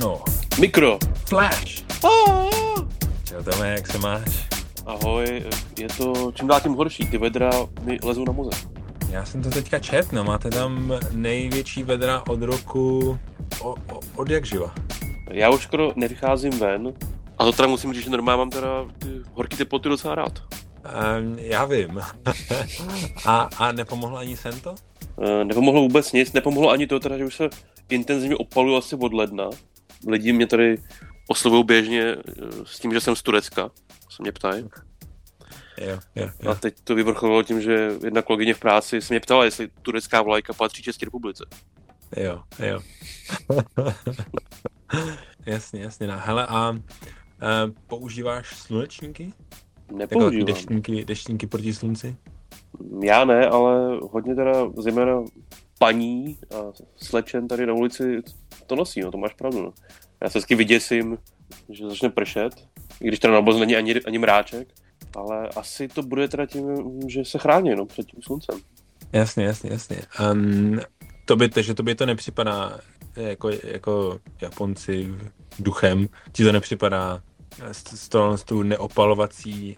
Nano. Mikro. Flash. Ah! Čau Tome, jak se máš? Ahoj, je to čím dál tím horší, ty vedra mi lezou na mozek. Já jsem to teďka čet, no máte tam největší vedra od roku, o, o, od jak živa. Já už skoro nevycházím ven, a to teda musím říct, že normálně mám teda ty horký teploty docela rád. Um, já vím. a, a nepomohlo ani sen to? E, nepomohlo vůbec nic, nepomohlo ani to teda, že už se intenzivně opaluju asi od ledna. Lidi mě tady oslovují běžně e, s tím, že jsem z Turecka, se mě ptají. Jo, jo, jo. A teď to vyvrcholilo tím, že jedna kolegyně v práci se mě ptala, jestli turecká vlajka patří České republice. Jo, jo. jasně, jasně. No. Hele, a, a používáš slunečníky? Nepoužívám. Jako deštníky, deštníky proti slunci? Já ne, ale hodně teda zejména paní a slečen tady na ulici to nosí, no to máš pravdu. No. Já se vždycky vyděsím, že začne pršet, i když teda na obloze není ani, ani mráček, ale asi to bude teda tím, že se chrání no, před tím sluncem. Jasně, jasně, jasně. Um, to by, že to by to nepřipadá jako, jako Japonci duchem, ti to nepřipadá z, z tu neopalovací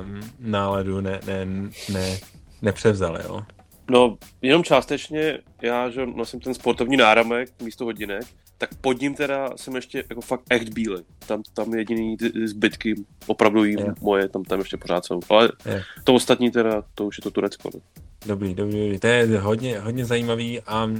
um, náladu ne, ne, ne, nepřevzali, jo? No, jenom částečně, já, že nosím ten sportovní náramek místo hodinek, tak pod ním teda jsem ještě jako fakt echt bílý. Tam, tam jediný ty zbytky opravdu jí yeah. moje, tam, tam ještě pořád jsou. Ale yeah. to ostatní teda, to už je to Turecko. Ne? Dobrý, dobrý, dobrý. To je hodně, hodně zajímavý a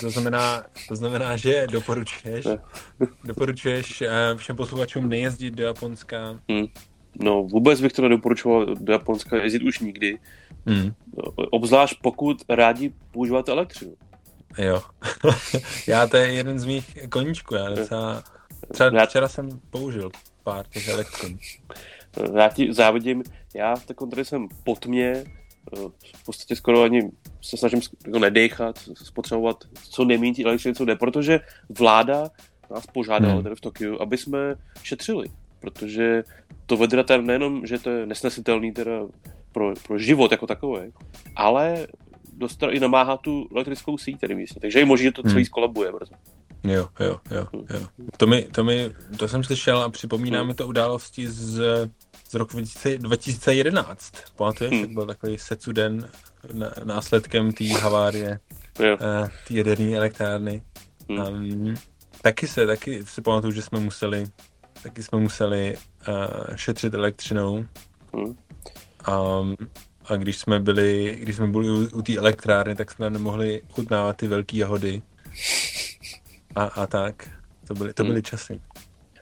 to znamená, to znamená, že doporučuješ, doporučuješ eh, všem posluchačům nejezdit do Japonska. Hmm. No, vůbec bych to nedoporučoval do Japonska jezdit už nikdy. Hmm. Obzvlášť pokud rádi používáte elektřinu. Jo. já to je jeden z mých koníčků. Já docela, třeba včera jsem použil pár těch elektřin. Já ti závidím, já v takové jsem pod mě, v podstatě skoro ani se snažím jako nedechat, spotřebovat co nejméně elektřiny, co jde, protože vláda nás požádala hmm. tady v Tokiu, aby jsme šetřili, protože to vedra teda nejenom, že to je nesnesitelný teda pro, pro život jako takový, ale dostal i namáhá tu elektrickou síť tady místně, takže je možné, že to celý hmm. skolabuje brzo. Jo, jo, jo, jo. To, mi, to, mi, to jsem slyšel a připomínáme hmm. to události z, z roku 2011. Pamatuješ, hmm. jak byl takový Setsuden následkem té havárie uh, té jaderné elektrárny. Hmm. Um, taky se, taky si pamatuju, že jsme museli taky jsme museli uh, šetřit elektřinou. Hmm. Um, a když jsme byli, když jsme byli u, u té elektrárny, tak jsme nemohli chutnávat ty velké jahody. A, a tak. To byly, to byly hmm. časy.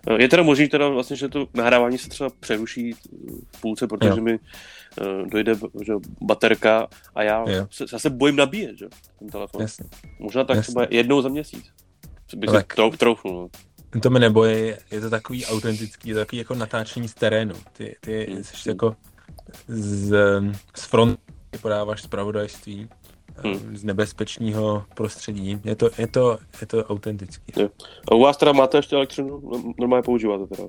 No, je teda možný teda vlastně, že to nahrávání se třeba přeruší v půlce, protože jo. mi uh, dojde že, baterka a já se, já se bojím nabíjet, že, ten telefon. Jasně. Možná tak Jasně. třeba jednou za měsíc. Bych tak. Trouf, troufnul. No. To mi neboje, je to takový autentický, je to takový jako natáčení z terénu. Ty, ty hmm. jsi jako z, z fronty podáváš zpravodajství hmm. z nebezpečného prostředí. Je to, je to, je to autentický. Je. A u vás teda máte ještě elektřinu? Normálně používáte teda?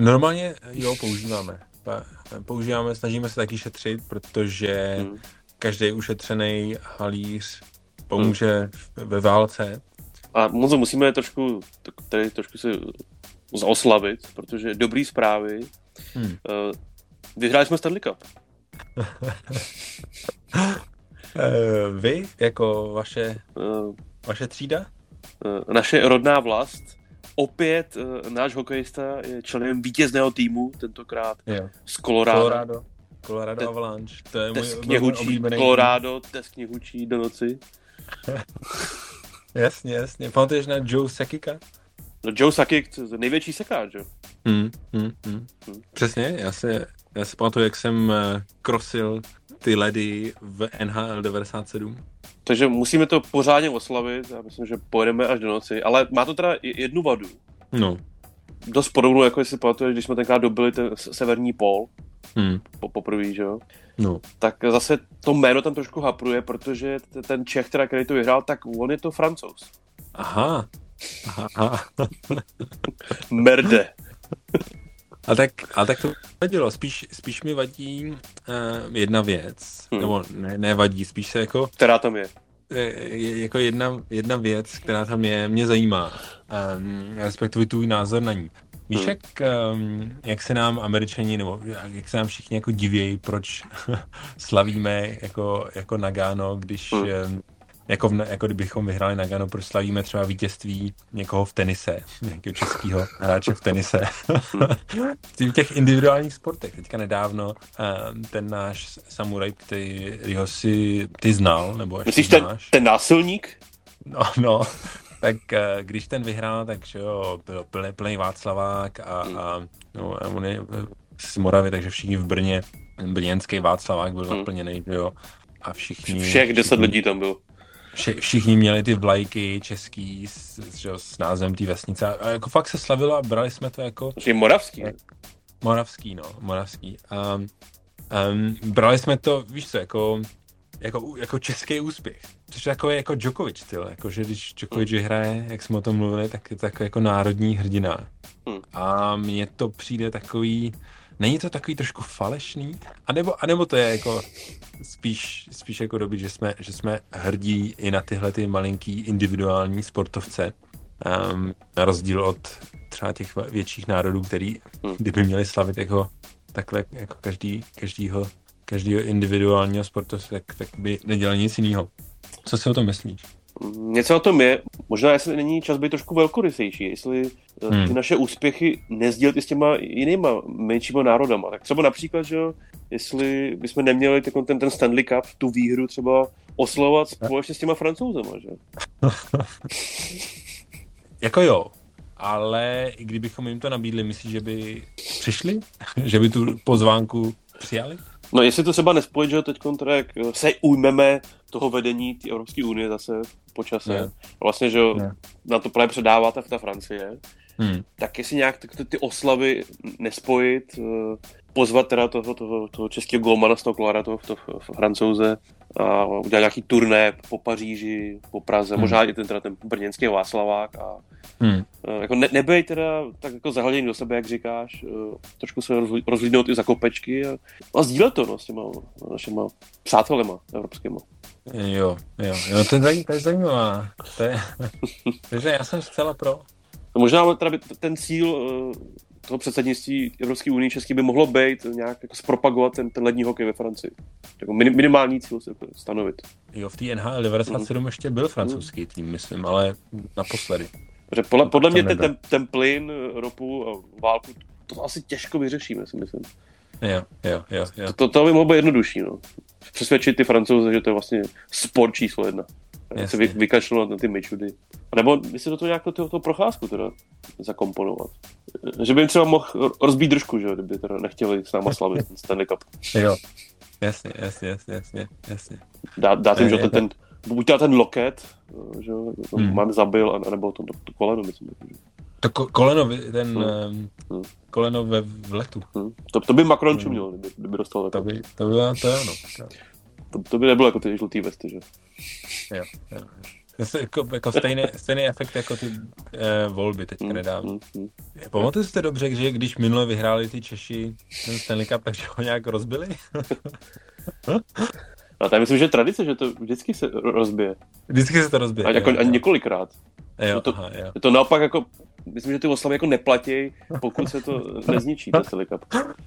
Normálně jo, používáme. Používáme, snažíme se taky šetřit, protože hmm. každý ušetřený halíř pomůže hmm. ve válce. A moc musíme trošku, tady trošku si zaoslavit, protože dobrý zprávy. Hmm. Vyhráli jsme Stanley Cup. Eh, vy, jako vaše, uh, vaše třída? Uh, naše rodná vlast. Opět náš hokejista je členem vítězného týmu, tentokrát jo. z Colorado. Colorado. Colorado Te- Avalanche. To je teskně můj, hučí, Colorado, teskně hučí do noci. jasně, jasně. Pamatuješ na Joe Sekika? No Joe Sakic, největší sekáč, jo? Hmm, hmm, hmm. hmm. Přesně, já se, já si pamatuju, jak jsem krosil eh, ty ledy v NHL 97. Takže musíme to pořádně oslavit, já myslím, že pojedeme až do noci, ale má to teda jednu vadu. No. Dost podobnou, jako si pamatuješ, když jsme tenkrát dobili ten severní pol, hmm. po, poprvé, že jo? No. Tak zase to jméno tam trošku hapruje, protože ten Čech, teda, který to vyhrál, tak on je to francouz. Aha. Aha. Merde. A tak, a tak to vadilo. Spíš, spíš mi vadí uh, jedna věc. Hmm. Nebo ne, ne vadí, spíš se jako... Která tam je? je, jako jedna, jedna věc, která tam je, mě zajímá. Um, respektive tvůj názor na ní. Víš, hmm. jak, um, jak se nám američani, nebo jak se nám všichni jako divějí, proč slavíme jako, jako Nagano, když hmm jako, v, jako kdybychom vyhráli na Gano, proslavíme třeba vítězství někoho v tenise, nějakého českého hráče v tenise. v těch individuálních sportech. Teďka nedávno ehm, ten náš samuraj, který ho si ty znal, nebo ještě Myslíš ten, ten násilník? No, no, tak eh, když ten vyhrál, tak že jo, byl plný, plný Václavák a, hmm. a no, on je z Moravy, takže všichni v Brně, brněnský Václavák byl hmm. naplněný, jo. A všichni... Všech deset lidí tam byl vši, všichni měli ty vlajky český s, s, s názvem té vesnice a jako fakt se slavilo a brali jsme to jako... Je moravský. Jak, moravský, no, moravský. Um, um, brali jsme to, víš co, jako, jako, jako český úspěch. Což je takový jako Djokovic styl, jako že když Djokovic hmm. hraje, jak jsme o tom mluvili, tak je to jako národní hrdina. Hmm. A mně to přijde takový, Není to takový trošku falešný? A nebo, a nebo to je jako spíš, spíš jako doby, že jsme, že jsme hrdí i na tyhle ty malinký individuální sportovce, um, na rozdíl od třeba těch větších národů, který hmm. kdyby měli slavit jako takhle jako každý, každýho, každýho individuálního sportovce, tak, tak by nedělali nic jiného. Co si o tom myslíš? Něco o tom je, možná jestli není čas být trošku velkorysejší, jestli eh, hmm. ty naše úspěchy nezdílet i s těma jinýma menšíma národama. Tak třeba například, že jestli bychom neměli ten, ten Stanley Cup, tu výhru třeba oslovovat společně s těma francouzama, že? jako jo, ale i kdybychom jim to nabídli, myslíš, že by přišli? že by tu pozvánku přijali? No jestli to třeba nespojit, že teď jak se ujmeme toho vedení té Evropské unie zase po čase, yeah. vlastně, že yeah. na to právě předává ta, ta Francie, hmm. tak jestli nějak ty, ty oslavy nespojit, eh, pozvat teda toho, toho, toho českého golmana z toho Klara, toho, toho francouze, a udělat nějaký turné po Paříži, po Praze, hmm. možná i ten, teda ten brněnský Václavák a hmm. Eh, jako ne, nebej teda tak jako zahleděný do sebe, jak říkáš, eh, trošku se rozlídnout i za kopečky a, a sdílet to no, s těma našima přátelema evropskýma. Jo, jo, jo, to je, zajímavá, to je zajímavá. To je, takže já jsem zcela pro. No možná teda ten cíl eh, toho předsednictví Evropské unie český by mohlo být nějak jako zpropagovat ten, ten lední hokej ve Francii. Jako minimální cíl se stanovit. Jo, v té NHL 97 mm. ještě byl francouzský tým, myslím, ale naposledy. Protože podle, podle mě ten, ten, ten plyn, ropu a válku, to asi těžko vyřešíme, si myslím. Jo, jo, jo. jo. To, to, to by mohlo být jednodušší, no. Přesvědčit ty francouze, že to je vlastně sport číslo jedna. Jasně. Se vy, vykašlovat na ty mečudy. A nebo si do toho nějak to, to procházku teda zakomponovat. Že by jim třeba mohl rozbít držku, že kdyby teda nechtěli s náma slavit ten Stanley Cup. Jo, jasně, jasně, jasně, jasně, jasně. Dá, dát jim, že ten, ten, buď ten loket, že hmm. mám zabil, nebo to, to, to koleno, myslím. Že. To ko- koleno, ten hmm. um, koleno ve v letu. Hmm. To, to by Macron hmm. měl, kdyby, kdyby dostal to by, to by, to je ono. To, to by nebylo jako ty žlutý vesty, že? Jo, jo. Jako, jako stejný, stejný efekt jako ty eh, volby teďka mm, nedávno. Mm, mm. Pamatujete si dobře, že když minule vyhráli ty Češi ten Stanley Cup, takže ho nějak rozbili? A tam myslím, že tradice, že to vždycky se rozbije. Vždycky se to rozbije. A, jako, a několikrát. Jo, to, aha, jo. to naopak jako, myslím, že ty oslavy jako neplatí, pokud se to nezničí, Stanley Cup.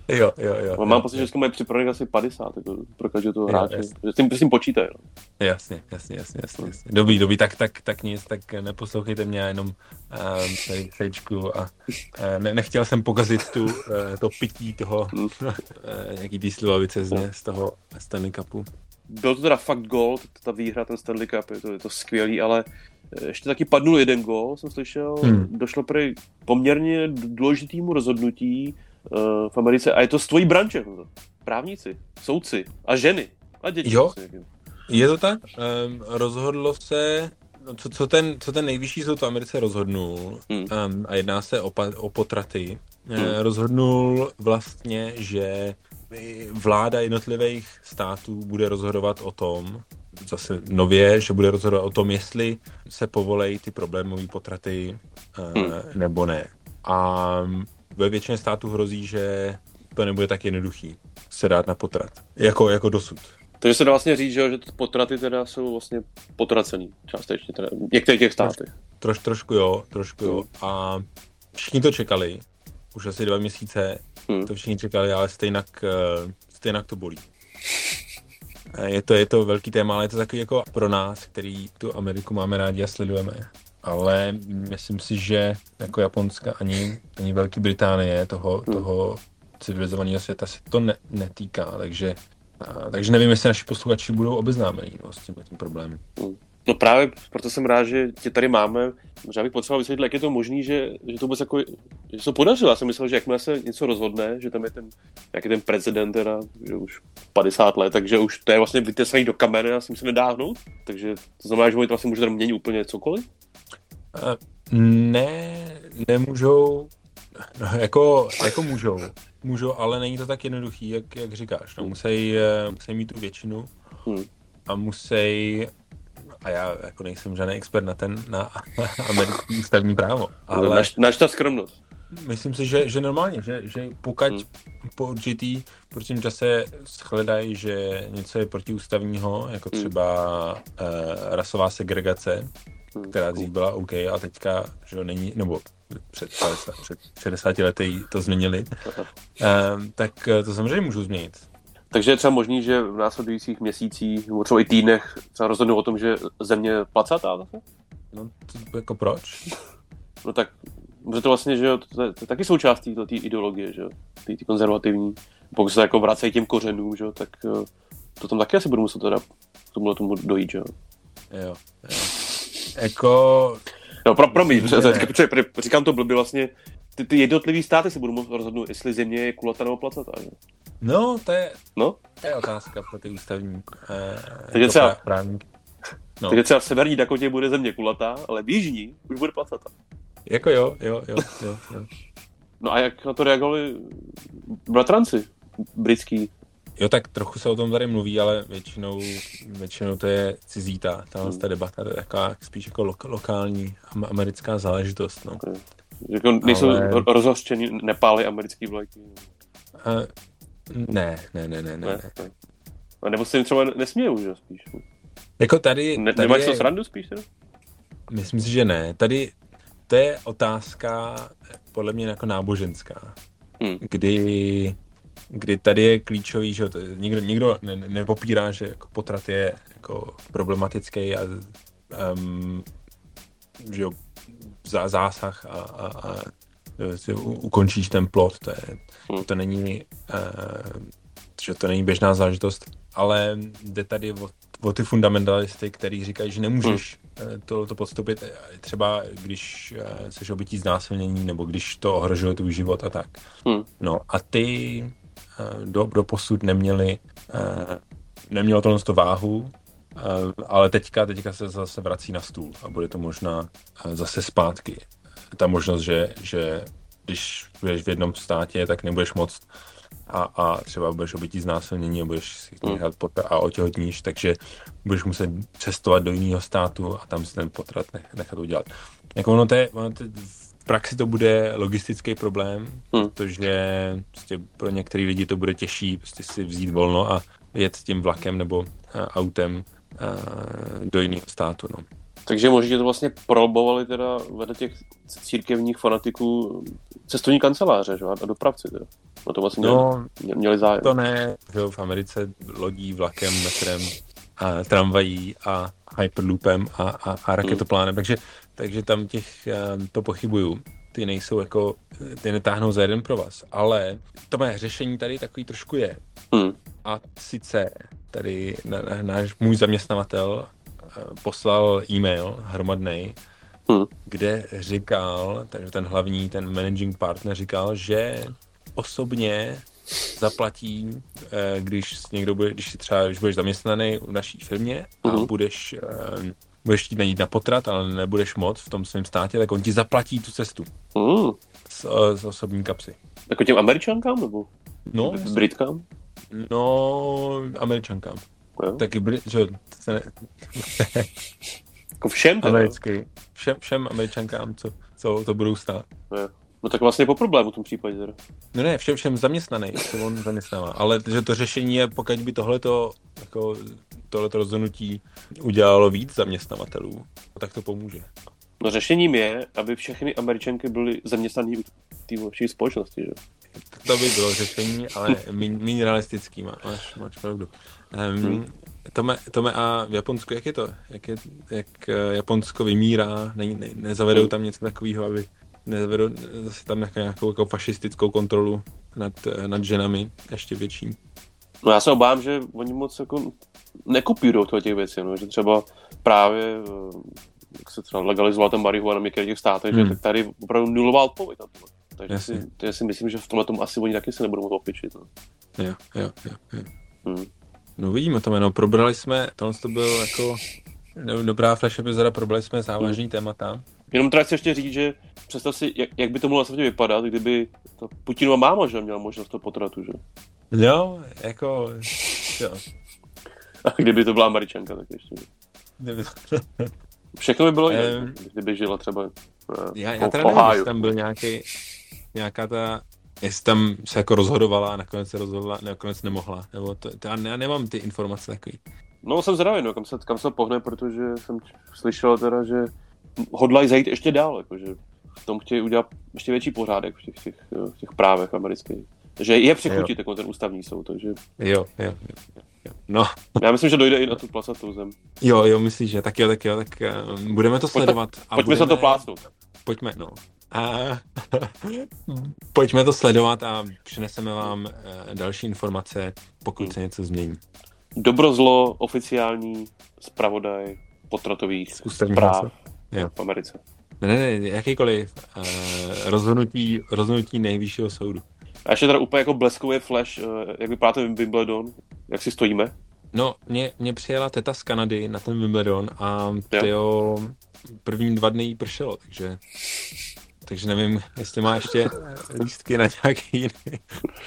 Jo, jo, jo. A mám jo, pocit, jo. že mají připravených asi 50 jako pro každého toho hráče. Že s tím, s tím počítají. No. Jasně, jasně, jasně, jasně, jasně. Dobrý, dobrý, tak, tak, tak nic, tak neposlouchejte mě, jenom um, sejčku a uh, ne, nechtěl jsem pokazit tu, uh, to pití toho, uh, nějaký tý slivovice z, z toho Stanley Cupu byl to teda fakt gol, ta výhra, ten Stanley Cup, je to, je to skvělý, ale eh, ještě taky padnul jeden gol, jsem slyšel, hmm. došlo prý poměrně důležitému rozhodnutí uh, v Americe a je to z tvojí branče, právníci, soudci a ženy a děti. Jo, je to tak? Um, rozhodlo se, no, co, co, ten, co ten nejvyšší soud v Americe rozhodnul, hmm. um, a jedná se o, pa, o potraty, eh, hmm. rozhodnul vlastně, že vláda jednotlivých států bude rozhodovat o tom, zase nově, že bude rozhodovat o tom, jestli se povolejí ty problémové potraty hmm. nebo ne. A ve většině států hrozí, že to nebude tak jednoduchý se dát na potrat, jako, jako dosud. Takže se dá vlastně říct, že, že potraty teda jsou vlastně potracený částečně, teda v některých těch státech. Troš, trošku jo, trošku jo. A všichni to čekali, už asi dva měsíce, hmm. to všichni čekali, ale stejnak, eh, stejnak to bolí. Je to, je to velký téma, ale je to takový jako pro nás, který tu Ameriku máme rádi a sledujeme. Ale myslím si, že jako Japonska ani, ani Velké Británie toho, hmm. toho civilizovaného světa se to ne, netýká, takže, a, takže nevím, jestli naši posluchači budou obeznámení no, s tím, tím problémem. Hmm. No právě proto jsem rád, že tě tady máme. Možná bych potřeboval vysvětlit, jak je to možné, že, že to vůbec jako, že se to podařilo. Já jsem myslel, že jakmile se něco rozhodne, že tam je ten, jak je ten prezident teda, že už 50 let, takže už to je vlastně vytesaný do kamene a s tím se nedá hnout. Takže to znamená, že oni vlastně můžou měnit úplně cokoliv? Uh, ne, nemůžou. No, jako, jako můžou. Můžou, ale není to tak jednoduchý, jak, jak říkáš. No, musí, eh, musí mít tu většinu hmm. a musí a já jako nejsem žádný expert na ten, na americký ústavní právo. Ale naš, naš ta skromnost. Myslím si, že, že normálně, že, že pokud hmm. po určitý určitém čase shledají, že něco je protiústavního, jako hmm. třeba hmm. uh, rasová segregace, hmm. která dřív byla OK a teďka, že není, nebo před, 50, před 60 lety to změnili, um, tak to samozřejmě můžu změnit. Takže je třeba možný, že v následujících měsících nebo třeba i týdnech třeba rozhodnou o tom, že země placatá zase? No, to, jako proč? no tak, protože to vlastně, že jo, to, to, to je taky součástí té ideologie, že jo, té konzervativní. Pokud se jako vracejí těm kořenům, že jo, tak eh, to tam taky asi budu muset teda k tomu, tomu dojít, že jo. Jo, jo. Jako... No, pro, promiň, říkám to blbě vlastně, ty, ty jednotlivý státy se budou rozhodnout, jestli země je kulatá nebo placatá, že? No, to je, no? to je otázka pro ty ústavní eh, Takže třeba, právník. No. Takže třeba v severní Dakotě bude země kulatá, ale v jižní už bude placatá. Jako jo, jo, jo, jo, jo. No a jak na to reagovali bratranci britský? Jo, tak trochu se o tom tady mluví, ale většinou, většinou to je cizí ta, ta, hmm. ta debata, je taková spíš jako lo, lokální americká záležitost. No. Okay. Jako nejsou ale... rozhořčení Nepály americký vlajky? Ne, ne, ne, ne, ne. ne. A nebo se jim třeba nesmějou, že spíš? Jako tady... Ne, tady nemáš je... to srandu spíš teda? Myslím si, že ne. Tady to je otázka podle mě jako náboženská. Hmm. Kdy, kdy tady je klíčový, že to, nikdo, nikdo ne, nepopírá, že jako potrat je jako problematický a um, že jo, zásah a, a, a si ukončíš ten plot, to, je, hmm. to není, uh, že to není běžná zážitost, ale jde tady o, o ty fundamentalisty, kteří říkají, že nemůžeš hmm. to, to podstoupit, třeba když jsi obytí znásilnění, nebo když to ohrožuje tvůj život a tak. Hmm. No a ty do, do posud neměli, nemělo to to váhu, ale teďka, teďka se zase vrací na stůl a bude to možná zase zpátky ta možnost, že, že když budeš v jednom státě, tak nebudeš moc a, a třeba budeš obětí znásilnění a budeš si hmm. nechat potrat a otěhotníš, takže budeš muset cestovat do jiného státu a tam si ten potrat nechat udělat. Jako ono, to je, ono to, v praxi to bude logistický problém, hmm. protože prostě pro některé lidi to bude těžší prostě si vzít volno a jet s tím vlakem nebo uh, autem uh, do jiného státu. No. Takže možná to vlastně prolobovali teda vedle těch církevních fanatiků cestovní kanceláře že? a dopravci. Teda. No to vlastně no, měli, měli zájem. To ne, že v Americe lodí, vlakem, metrem, a tramvají a hyperloopem a, a, a raketoplánem, hmm. takže, takže tam těch, to pochybuju. Ty nejsou jako, ty netáhnou za jeden pro vás, ale to mé řešení tady takový trošku je. Hmm. A sice tady náš můj zaměstnavatel poslal e-mail hromadný, hmm. kde říkal, takže ten hlavní, ten managing partner říkal, že osobně zaplatí, eh, když někdo bude, když si třeba, když budeš zaměstnaný v naší firmě a hmm. budeš, eh, budeš chtít najít na potrat, ale nebudeš moc v tom svém státě, tak on ti zaplatí tu cestu. Hmm. Z, z osobní kapsy. Jako těm američankám nebo? No. Britkám? No, američankám. Jo. Taky byli, že se ne... jako všem teda? Americký. Všem, všem američankám, co, co to budou stát. Jo. No tak vlastně po problému v tom případě teda. No ne, všem, všem zaměstnaný, co on zaměstnává. Ale že to řešení je, pokud by tohle to jako tohleto rozhodnutí udělalo víc zaměstnavatelů, tak to pomůže. No řešením je, aby všechny američanky byly zaměstnané v té společnosti, že? To by bylo řešení, ale méně realistický, máš, máš pravdu. Um, hmm. Tome, Tome, a v Japonsku, jak je to? Jak, je, jak eh, Japonsko vymírá? Ne, ne, nezavedou hmm. tam něco takového, aby nezavedou zase tam nějakou jako fašistickou kontrolu nad, eh, nad ženami ještě větší? No já se obávám, že oni moc jako nekopírují těch věcí, no, že třeba právě eh, jak se třeba legalizoval ten marihuana v některých těch státech, hmm. že tak tady opravdu nulová odpověď na to. Takže si, to si myslím, že v tomhle tom asi oni taky se nebudou moc opičit. No. Jo, jo, jo. jo. Hmm. No vidíme to, no, probrali jsme, tohle to byl jako dobrá flash epizoda, probrali jsme závažný hmm. témata. Jenom teda chci ještě říct, že představ si, jak, jak by to mohlo na vypadat, kdyby to Putinova máma, že měla možnost to potratu, že? Jo, jako, jo. A kdyby to byla Američanka, tak ještě. Všechno by bylo jiné, um, kdyby žila třeba já, já teda nevím, jestli tam byl nějaký, nějaká ta, jestli tam se jako rozhodovala a nakonec se rozhodla, nakonec nemohla, nebo to, to já, nemám ty informace takový. No jsem zvědavý, no, kam se, kam se pohne, protože jsem slyšel teda, že hodlají zajít ještě dál, jakože v tom chtějí udělat ještě větší pořádek v těch, těch, v těch právech amerických. Takže je přechutit jako ten ústavní soud, takže... Jo, jo, jo. No. Já myslím, že dojde i na tu placatou zem. Jo, jo, myslíš, že tak jo, tak jo, tak uh, budeme to sledovat. Pojďme, a pojďme budeme... se to plásnout. Pojďme, no. A pojďme to sledovat a přineseme vám uh, další informace, pokud hmm. se něco změní. Dobro, zlo, oficiální zpravodaj potratových zpráv v Americe. Ne, ne, ne, jakýkoliv uh, rozhodnutí, rozhodnutí nejvyššího soudu. A ještě teda úplně jako bleskový flash, uh, jak vypadá ten Wimbledon, jak si stojíme? No, mě, mě přijela teta z Kanady na ten Wimbledon a jo. první dva dny jí pršelo, takže takže nevím, jestli má ještě lístky na nějaký jiný,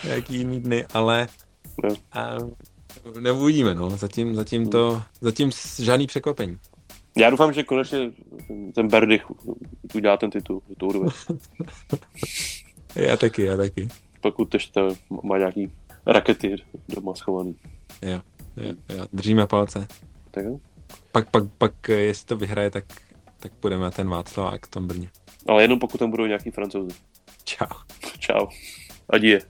nějaký jiný dny, ale a, neuvidíme, no. Zatím, zatím to, zatím žádný překvapení. Já doufám, že konečně ten Berdych udělá ten titul, to já taky, já taky. Pokud ještě má nějaký rakety doma schovaný. Jo, jo, jo. držíme palce. Tak jo. Pak, pak, pak, jestli to vyhraje, tak, tak půjdeme na ten Václavák v tom Brně. Ale jenom pokud tam budou nějaký francouzi. Čau. Čau. Adie.